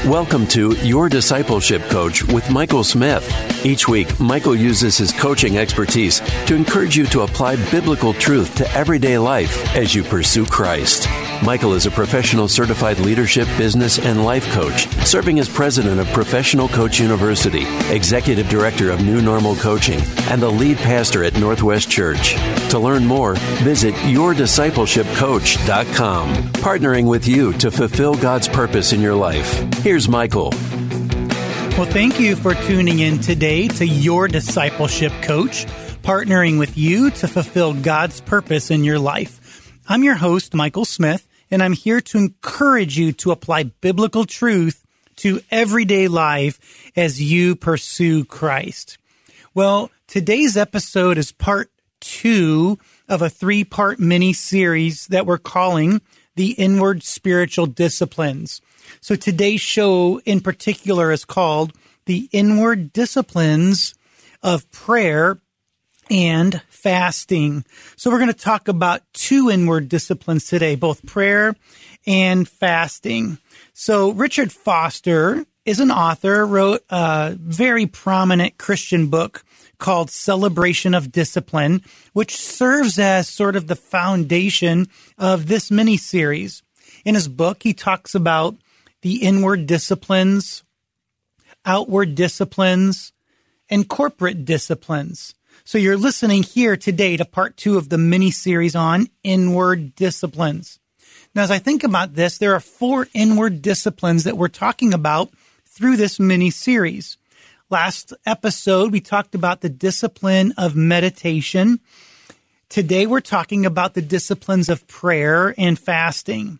Welcome to Your Discipleship Coach with Michael Smith. Each week, Michael uses his coaching expertise to encourage you to apply biblical truth to everyday life as you pursue Christ. Michael is a professional certified leadership, business, and life coach, serving as president of Professional Coach University, executive director of New Normal Coaching, and the lead pastor at Northwest Church. To learn more, visit yourdiscipleshipcoach.com, partnering with you to fulfill God's purpose in your life. Here's Michael. Well, thank you for tuning in today to Your Discipleship Coach, partnering with you to fulfill God's purpose in your life. I'm your host, Michael Smith, and I'm here to encourage you to apply biblical truth to everyday life as you pursue Christ. Well, today's episode is part two of a three part mini series that we're calling the inward spiritual disciplines. So today's show in particular is called the inward disciplines of prayer and fasting. So we're going to talk about two inward disciplines today, both prayer and fasting. So Richard Foster is an author, wrote a very prominent Christian book called Celebration of Discipline, which serves as sort of the foundation of this mini series. In his book, he talks about the inward disciplines, outward disciplines, and corporate disciplines. So you're listening here today to part two of the mini series on inward disciplines. Now, as I think about this, there are four inward disciplines that we're talking about through this mini series. Last episode, we talked about the discipline of meditation. Today, we're talking about the disciplines of prayer and fasting.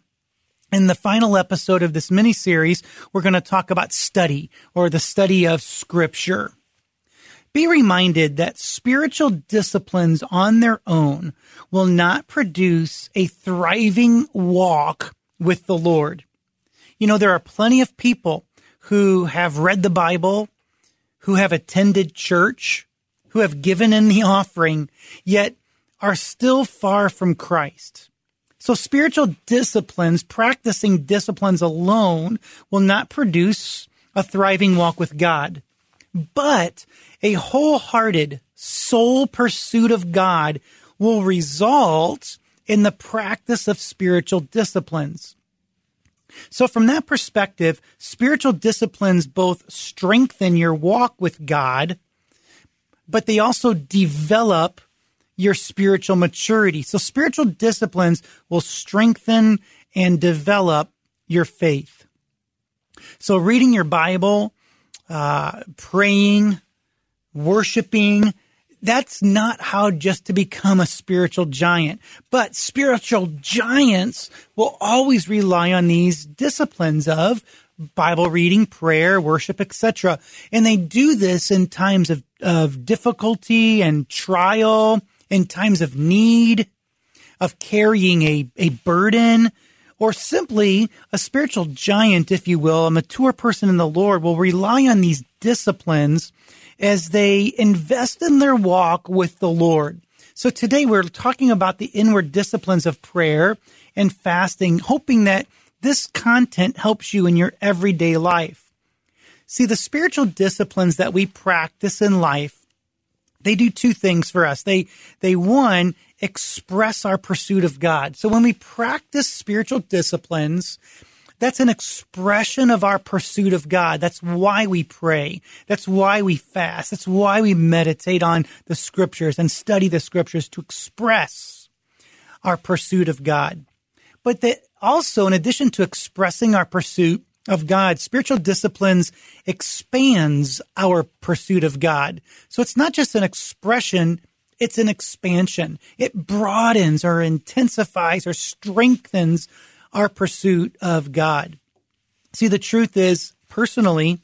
In the final episode of this mini series, we're going to talk about study or the study of scripture. Be reminded that spiritual disciplines on their own will not produce a thriving walk with the Lord. You know, there are plenty of people who have read the Bible, who have attended church, who have given in the offering, yet are still far from Christ. So spiritual disciplines, practicing disciplines alone will not produce a thriving walk with God. But a wholehearted soul pursuit of God will result in the practice of spiritual disciplines. So from that perspective, spiritual disciplines both strengthen your walk with God, but they also develop your spiritual maturity. So spiritual disciplines will strengthen and develop your faith. So reading your Bible, uh, praying, worshiping, that's not how just to become a spiritual giant. But spiritual giants will always rely on these disciplines of Bible reading, prayer, worship, etc. And they do this in times of, of difficulty and trial in times of need, of carrying a, a burden, or simply a spiritual giant, if you will, a mature person in the Lord will rely on these disciplines as they invest in their walk with the Lord. So today we're talking about the inward disciplines of prayer and fasting, hoping that this content helps you in your everyday life. See, the spiritual disciplines that we practice in life they do two things for us. They, they one, express our pursuit of God. So when we practice spiritual disciplines, that's an expression of our pursuit of God. That's why we pray. That's why we fast. That's why we meditate on the scriptures and study the scriptures to express our pursuit of God. But that also, in addition to expressing our pursuit, of God. Spiritual disciplines expands our pursuit of God. So it's not just an expression, it's an expansion. It broadens or intensifies or strengthens our pursuit of God. See, the truth is, personally,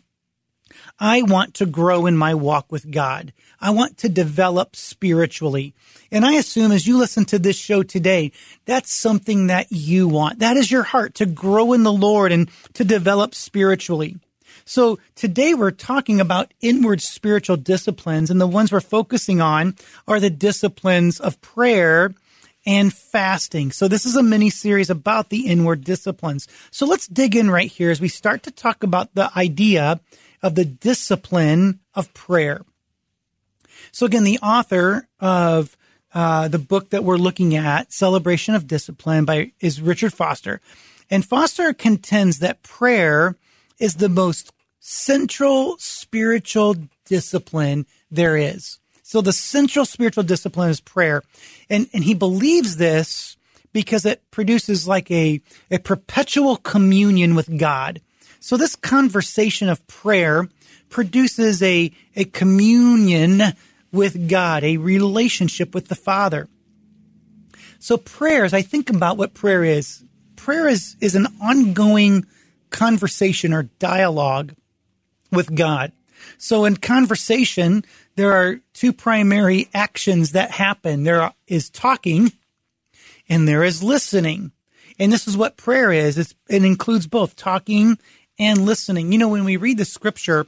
I want to grow in my walk with God. I want to develop spiritually. And I assume as you listen to this show today, that's something that you want. That is your heart to grow in the Lord and to develop spiritually. So today we're talking about inward spiritual disciplines and the ones we're focusing on are the disciplines of prayer and fasting. So this is a mini series about the inward disciplines. So let's dig in right here as we start to talk about the idea of the discipline of prayer. So again, the author of uh, the book that we're looking at, Celebration of Discipline, by is Richard Foster, and Foster contends that prayer is the most central spiritual discipline there is. So the central spiritual discipline is prayer, and and he believes this because it produces like a a perpetual communion with God. So this conversation of prayer produces a, a communion with God, a relationship with the Father. So prayer, as I think about what prayer is, prayer is, is an ongoing conversation or dialogue with God. So in conversation, there are two primary actions that happen. There is talking and there is listening. And this is what prayer is. It's, it includes both talking and listening. You know, when we read the scripture,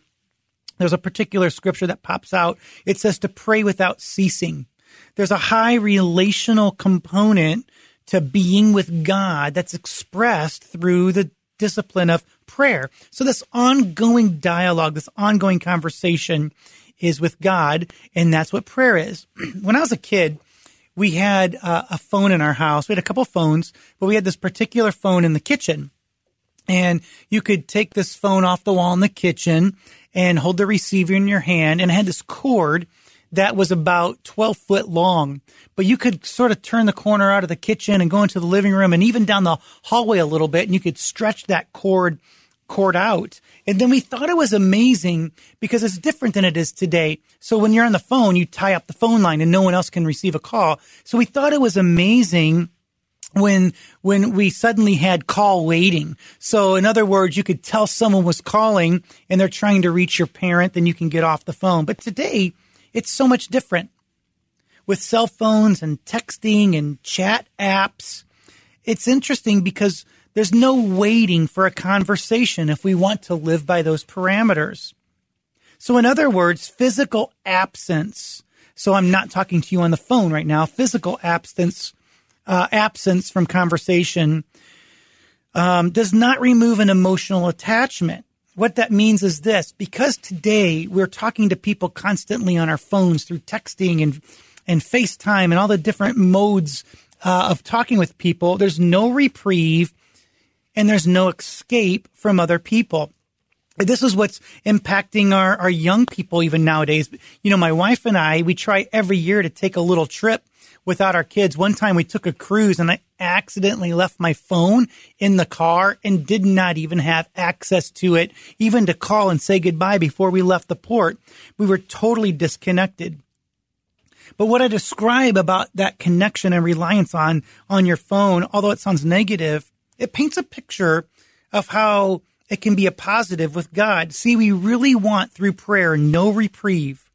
there's a particular scripture that pops out. It says to pray without ceasing. There's a high relational component to being with God that's expressed through the discipline of prayer. So this ongoing dialogue, this ongoing conversation is with God, and that's what prayer is. when I was a kid, we had uh, a phone in our house. We had a couple phones, but we had this particular phone in the kitchen. And you could take this phone off the wall in the kitchen and hold the receiver in your hand. And it had this cord that was about 12 foot long, but you could sort of turn the corner out of the kitchen and go into the living room and even down the hallway a little bit. And you could stretch that cord cord out. And then we thought it was amazing because it's different than it is today. So when you're on the phone, you tie up the phone line and no one else can receive a call. So we thought it was amazing when when we suddenly had call waiting. So in other words, you could tell someone was calling and they're trying to reach your parent, then you can get off the phone. But today, it's so much different. With cell phones and texting and chat apps, it's interesting because there's no waiting for a conversation if we want to live by those parameters. So in other words, physical absence. So I'm not talking to you on the phone right now. Physical absence uh, absence from conversation um, does not remove an emotional attachment. What that means is this because today we're talking to people constantly on our phones through texting and, and FaceTime and all the different modes uh, of talking with people, there's no reprieve and there's no escape from other people. This is what's impacting our, our young people even nowadays. You know, my wife and I, we try every year to take a little trip without our kids. One time we took a cruise and I accidentally left my phone in the car and did not even have access to it, even to call and say goodbye before we left the port. We were totally disconnected. But what I describe about that connection and reliance on, on your phone, although it sounds negative, it paints a picture of how it can be a positive with God. See, we really want through prayer no reprieve,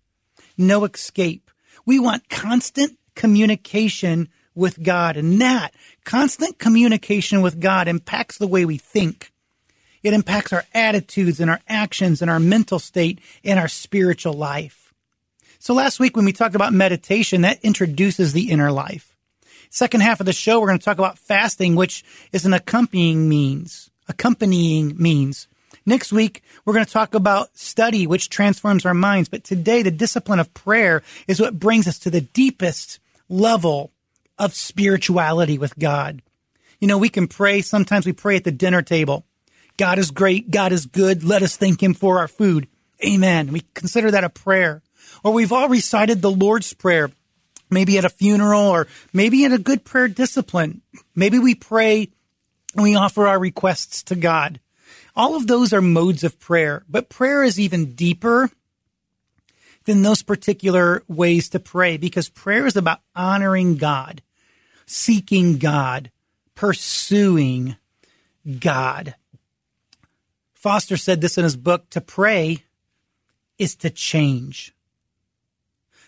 no escape. We want constant communication with God. And that constant communication with God impacts the way we think. It impacts our attitudes and our actions and our mental state and our spiritual life. So last week when we talked about meditation, that introduces the inner life. Second half of the show, we're going to talk about fasting, which is an accompanying means, accompanying means. Next week, we're going to talk about study, which transforms our minds. But today, the discipline of prayer is what brings us to the deepest level of spirituality with God. You know, we can pray. Sometimes we pray at the dinner table. God is great. God is good. Let us thank him for our food. Amen. We consider that a prayer. Or we've all recited the Lord's Prayer, maybe at a funeral or maybe in a good prayer discipline. Maybe we pray and we offer our requests to God. All of those are modes of prayer, but prayer is even deeper than those particular ways to pray because prayer is about honoring God, seeking God, pursuing God. Foster said this in his book To pray is to change.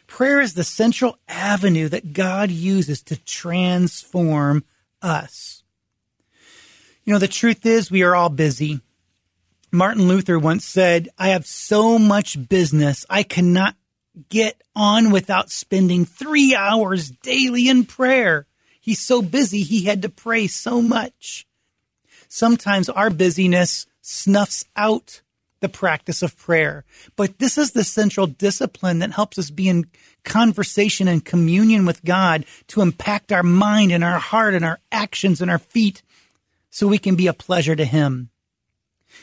Prayer is the central avenue that God uses to transform us. You know, the truth is, we are all busy. Martin Luther once said, I have so much business, I cannot get on without spending three hours daily in prayer. He's so busy, he had to pray so much. Sometimes our busyness snuffs out the practice of prayer. But this is the central discipline that helps us be in conversation and communion with God to impact our mind and our heart and our actions and our feet so we can be a pleasure to Him.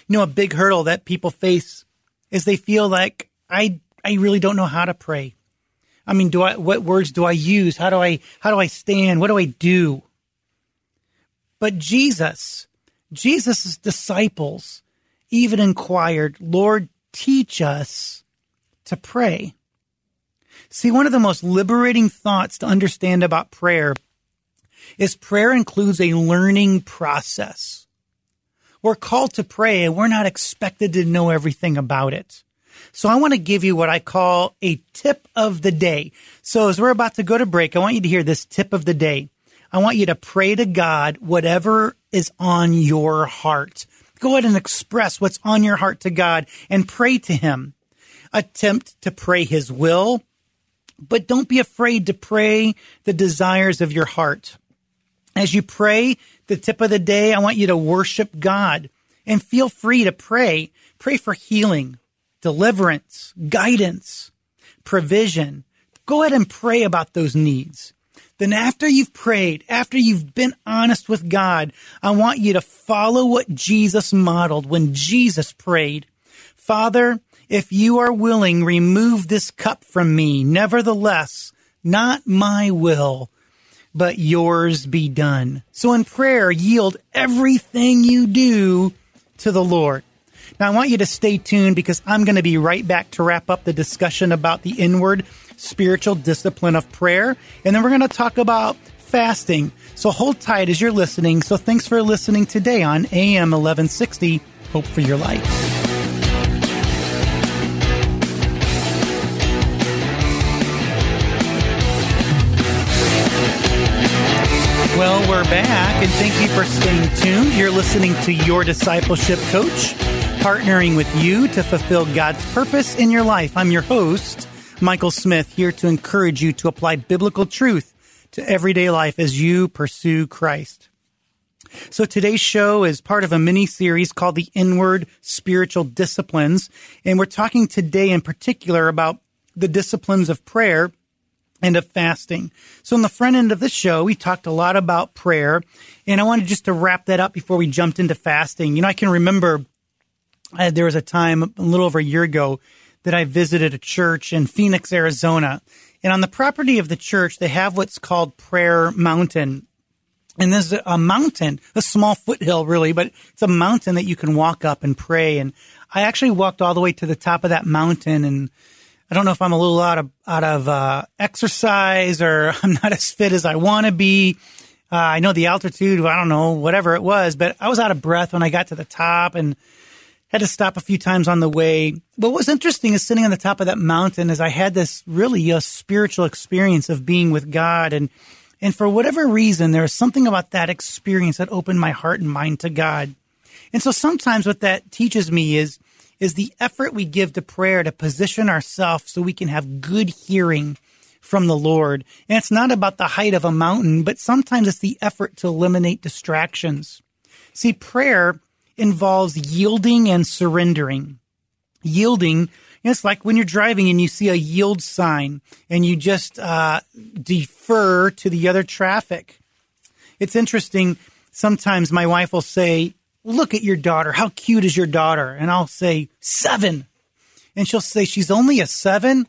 You know, a big hurdle that people face is they feel like I, I really don't know how to pray. I mean, do I, what words do I use? How do I, how do I stand? What do I do? But Jesus, Jesus' disciples, even inquired, Lord, teach us to pray. See, one of the most liberating thoughts to understand about prayer is prayer includes a learning process. We're called to pray and we're not expected to know everything about it. So I want to give you what I call a tip of the day. So as we're about to go to break, I want you to hear this tip of the day. I want you to pray to God whatever is on your heart. Go ahead and express what's on your heart to God and pray to Him. Attempt to pray His will, but don't be afraid to pray the desires of your heart. As you pray the tip of the day, I want you to worship God and feel free to pray. Pray for healing, deliverance, guidance, provision. Go ahead and pray about those needs. Then after you've prayed, after you've been honest with God, I want you to follow what Jesus modeled when Jesus prayed. Father, if you are willing, remove this cup from me. Nevertheless, not my will, but yours be done. So in prayer, yield everything you do to the Lord. Now I want you to stay tuned because I'm going to be right back to wrap up the discussion about the inward spiritual discipline of prayer. And then we're going to talk about fasting. So hold tight as you're listening. So thanks for listening today on AM 1160. Hope for your life. We're back, and thank you for staying tuned. You're listening to Your Discipleship Coach, partnering with you to fulfill God's purpose in your life. I'm your host, Michael Smith, here to encourage you to apply biblical truth to everyday life as you pursue Christ. So today's show is part of a mini series called the Inward Spiritual Disciplines. And we're talking today in particular about the disciplines of prayer and of fasting. So in the front end of the show, we talked a lot about prayer. And I wanted just to wrap that up before we jumped into fasting. You know, I can remember uh, there was a time a little over a year ago that I visited a church in Phoenix, Arizona. And on the property of the church, they have what's called Prayer Mountain. And there's a mountain, a small foothill really, but it's a mountain that you can walk up and pray. And I actually walked all the way to the top of that mountain and I don't know if I'm a little out of, out of, uh, exercise or I'm not as fit as I want to be. Uh, I know the altitude, I don't know, whatever it was, but I was out of breath when I got to the top and had to stop a few times on the way. What was interesting is sitting on the top of that mountain as I had this really a spiritual experience of being with God and and for whatever reason there was something about that experience that opened my heart and mind to God. And so sometimes what that teaches me is is the effort we give to prayer to position ourselves so we can have good hearing from the Lord. And it's not about the height of a mountain, but sometimes it's the effort to eliminate distractions. See, prayer involves yielding and surrendering. Yielding, it's like when you're driving and you see a yield sign and you just uh, defer to the other traffic. It's interesting. Sometimes my wife will say, Look at your daughter. How cute is your daughter? And I'll say, Seven. And she'll say, She's only a seven.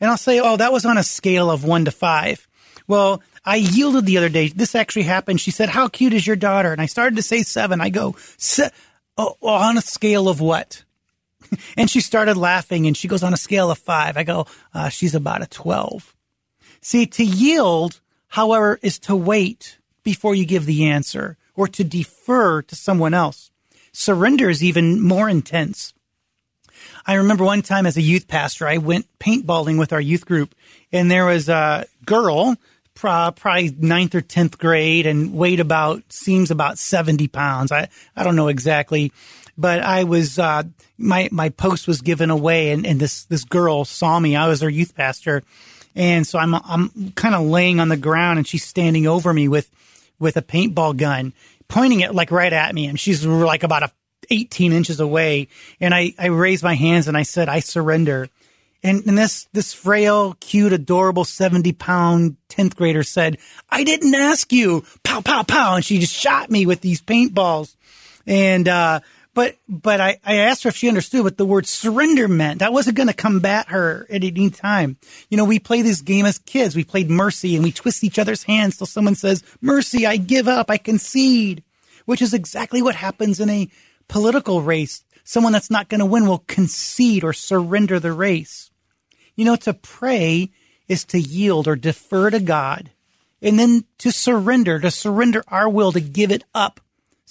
And I'll say, Oh, that was on a scale of one to five. Well, I yielded the other day. This actually happened. She said, "How cute is your daughter?" And I started to say seven. I go, Se- oh, on a scale of what? and she started laughing, and she goes, "On a scale of five. I go, uh, "She's about a 12. See, to yield, however, is to wait before you give the answer or to defer to someone else. surrender is even more intense. I remember one time as a youth pastor, I went paintballing with our youth group, and there was a girl, probably ninth or tenth grade, and weighed about seems about seventy pounds. I I don't know exactly, but I was uh, my my post was given away, and, and this this girl saw me. I was her youth pastor, and so I'm I'm kind of laying on the ground, and she's standing over me with with a paintball gun, pointing it like right at me, and she's like about a 18 inches away. And I, I raised my hands and I said, I surrender. And, and this, this frail, cute, adorable 70 pound 10th grader said, I didn't ask you. Pow, pow, pow. And she just shot me with these paintballs. And, uh, but, but I, I asked her if she understood what the word surrender meant. I wasn't going to combat her at any time. You know, we play this game as kids. We played mercy and we twist each other's hands till someone says, mercy, I give up, I concede, which is exactly what happens in a political race, someone that's not going to win will concede or surrender the race. You know, to pray is to yield or defer to God and then to surrender, to surrender our will, to give it up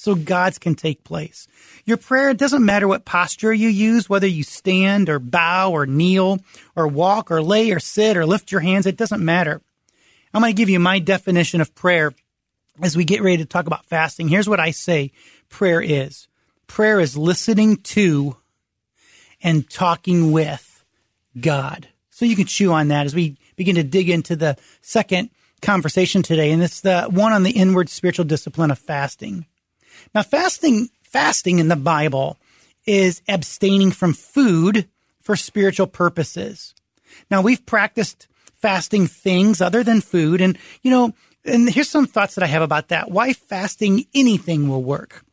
so God's can take place. Your prayer, doesn't matter what posture you use, whether you stand or bow or kneel or walk or lay or sit or lift your hands, it doesn't matter. I'm going to give you my definition of prayer as we get ready to talk about fasting. Here's what I say prayer is prayer is listening to and talking with God. So you can chew on that as we begin to dig into the second conversation today. And it's the one on the inward spiritual discipline of fasting. Now, fasting, fasting in the Bible is abstaining from food for spiritual purposes. Now, we've practiced fasting things other than food. And, you know, and here's some thoughts that I have about that. Why fasting anything will work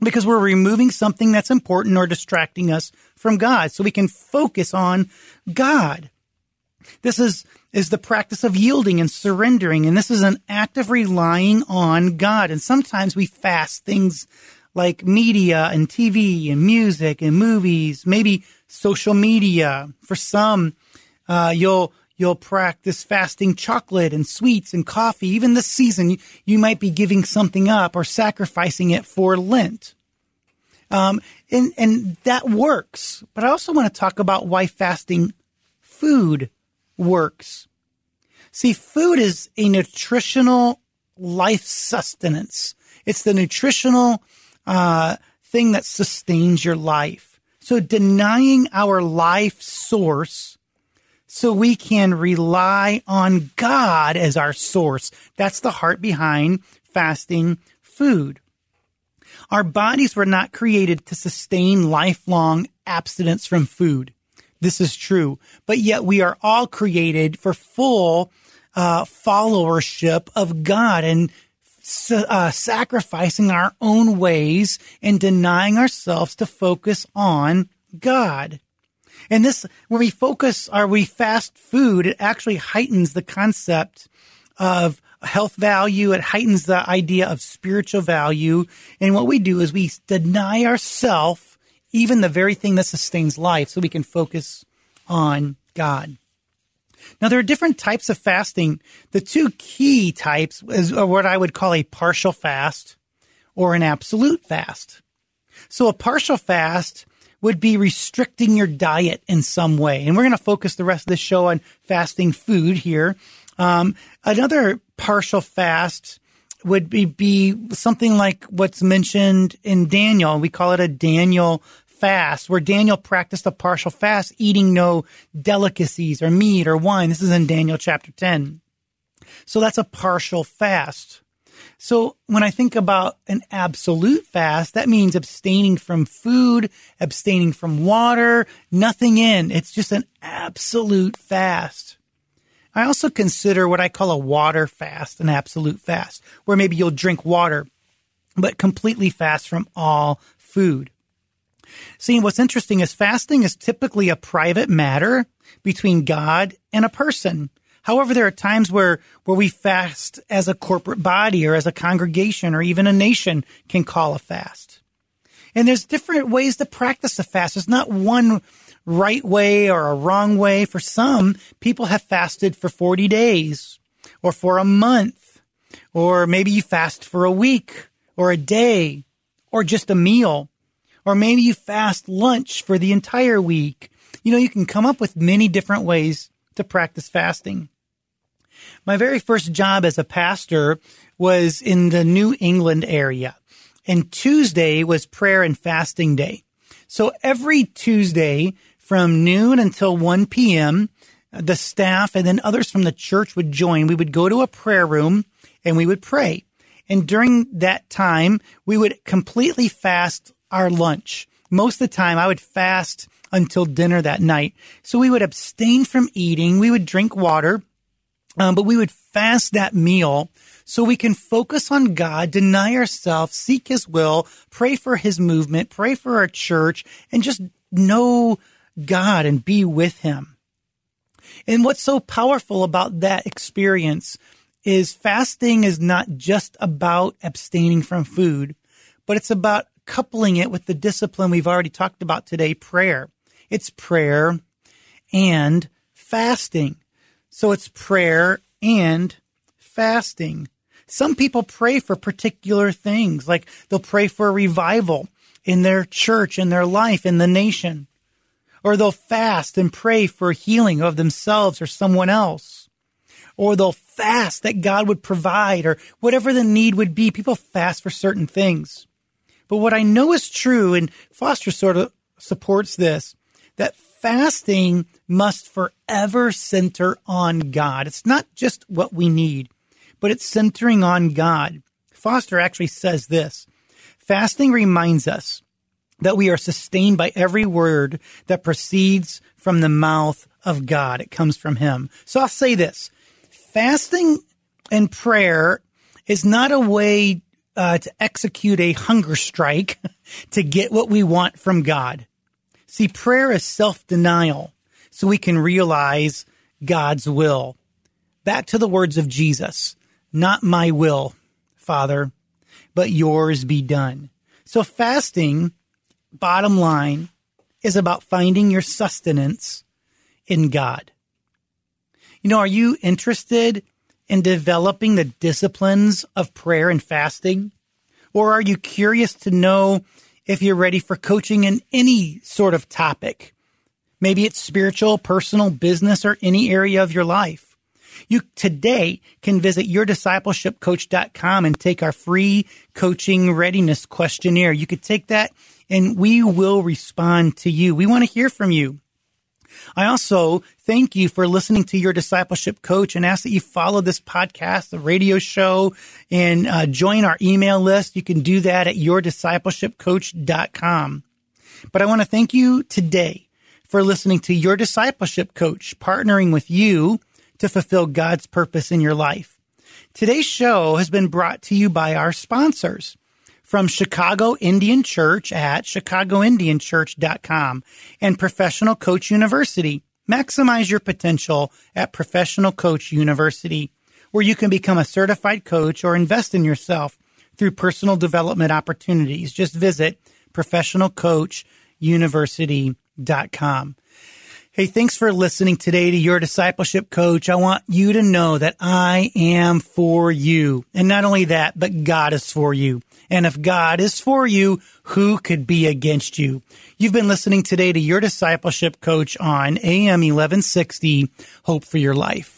because we're removing something that's important or distracting us from God so we can focus on God. This is, is the practice of yielding and surrendering. And this is an act of relying on God. And sometimes we fast things like media and TV and music and movies, maybe social media. For some, uh, you'll, you'll practice fasting chocolate and sweets and coffee. Even this season, you, you might be giving something up or sacrificing it for Lent. Um, and, and that works. But I also want to talk about why fasting food works. See, food is a nutritional life sustenance. It's the nutritional uh, thing that sustains your life. So denying our life source so we can rely on God as our source. That's the heart behind fasting food. Our bodies were not created to sustain lifelong abstinence from food. This is true. But yet we are all created for full uh, followership of God and uh, sacrificing our own ways and denying ourselves to focus on God. And this, when we focus or we fast food, it actually heightens the concept of health value. It heightens the idea of spiritual value. And what we do is we deny ourselves even the very thing that sustains life so we can focus on God. Now, there are different types of fasting. The two key types is what I would call a partial fast or an absolute fast. So a partial fast would be restricting your diet in some way. And we're going to focus the rest of the show on fasting food here. Um, another partial fast would be, be something like what's mentioned in Daniel. We call it a Daniel fast, where Daniel practiced a partial fast, eating no delicacies or meat or wine. This is in Daniel chapter 10. So that's a partial fast. So when I think about an absolute fast, that means abstaining from food, abstaining from water, nothing in. It's just an absolute fast. I also consider what I call a water fast, an absolute fast, where maybe you'll drink water, but completely fast from all food. See, what's interesting is fasting is typically a private matter between God and a person. However, there are times where, where we fast as a corporate body or as a congregation or even a nation can call a fast. And there's different ways to practice a fast. There's not one right way or a wrong way. For some, people have fasted for 40 days or for a month, or maybe you fast for a week or a day or just a meal. Or maybe you fast lunch for the entire week. You know, you can come up with many different ways to practice fasting. My very first job as a pastor was in the New England area and Tuesday was prayer and fasting day. So every Tuesday from noon until 1 p.m., the staff and then others from the church would join. We would go to a prayer room and we would pray. And during that time, we would completely fast our lunch. Most of the time, I would fast until dinner that night. So we would abstain from eating. We would drink water, um, but we would fast that meal so we can focus on God, deny ourselves, seek His will, pray for His movement, pray for our church, and just know God and be with Him. And what's so powerful about that experience is fasting is not just about abstaining from food, but it's about coupling it with the discipline we've already talked about today, prayer. It's prayer and fasting. So it's prayer and fasting. Some people pray for particular things, like they'll pray for a revival in their church, in their life, in the nation. Or they'll fast and pray for healing of themselves or someone else. Or they'll fast that God would provide or whatever the need would be. People fast for certain things. But what I know is true, and Foster sort of supports this, that fasting must forever center on God. It's not just what we need, but it's centering on God. Foster actually says this fasting reminds us that we are sustained by every word that proceeds from the mouth of God. It comes from Him. So I'll say this fasting and prayer is not a way uh, to execute a hunger strike to get what we want from God. See, prayer is self denial so we can realize God's will. Back to the words of Jesus Not my will, Father, but yours be done. So fasting, bottom line, is about finding your sustenance in God. You know, are you interested in developing the disciplines of prayer and fasting? Or are you curious to know if you're ready for coaching in any sort of topic. Maybe it's spiritual, personal, business, or any area of your life. You today can visit yourdiscipleshipcoach.com and take our free coaching readiness questionnaire. You could take that and we will respond to you. We want to hear from you. I also thank you for listening to your discipleship coach and ask that you follow this podcast, the radio show, and uh, join our email list. You can do that at yourdiscipleshipcoach.com. But I want to thank you today for listening to your discipleship coach, partnering with you to fulfill God's purpose in your life. Today's show has been brought to you by our sponsors from Chicago Indian Church at chicagoindianchurch.com and Professional Coach University. Maximize your potential at Professional Coach University, where you can become a certified coach or invest in yourself through personal development opportunities. Just visit professionalcoachuniversity.com. Hey, thanks for listening today to your discipleship coach. I want you to know that I am for you. And not only that, but God is for you. And if God is for you, who could be against you? You've been listening today to your discipleship coach on AM 1160, Hope for Your Life.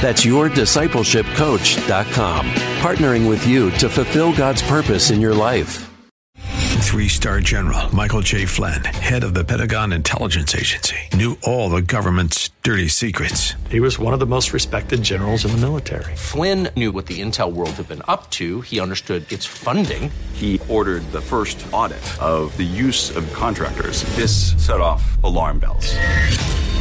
That's yourdiscipleshipcoach.com, partnering with you to fulfill God's purpose in your life. Three star general Michael J. Flynn, head of the Pentagon Intelligence Agency, knew all the government's dirty secrets. He was one of the most respected generals in the military. Flynn knew what the intel world had been up to, he understood its funding. He ordered the first audit of the use of contractors. This set off alarm bells.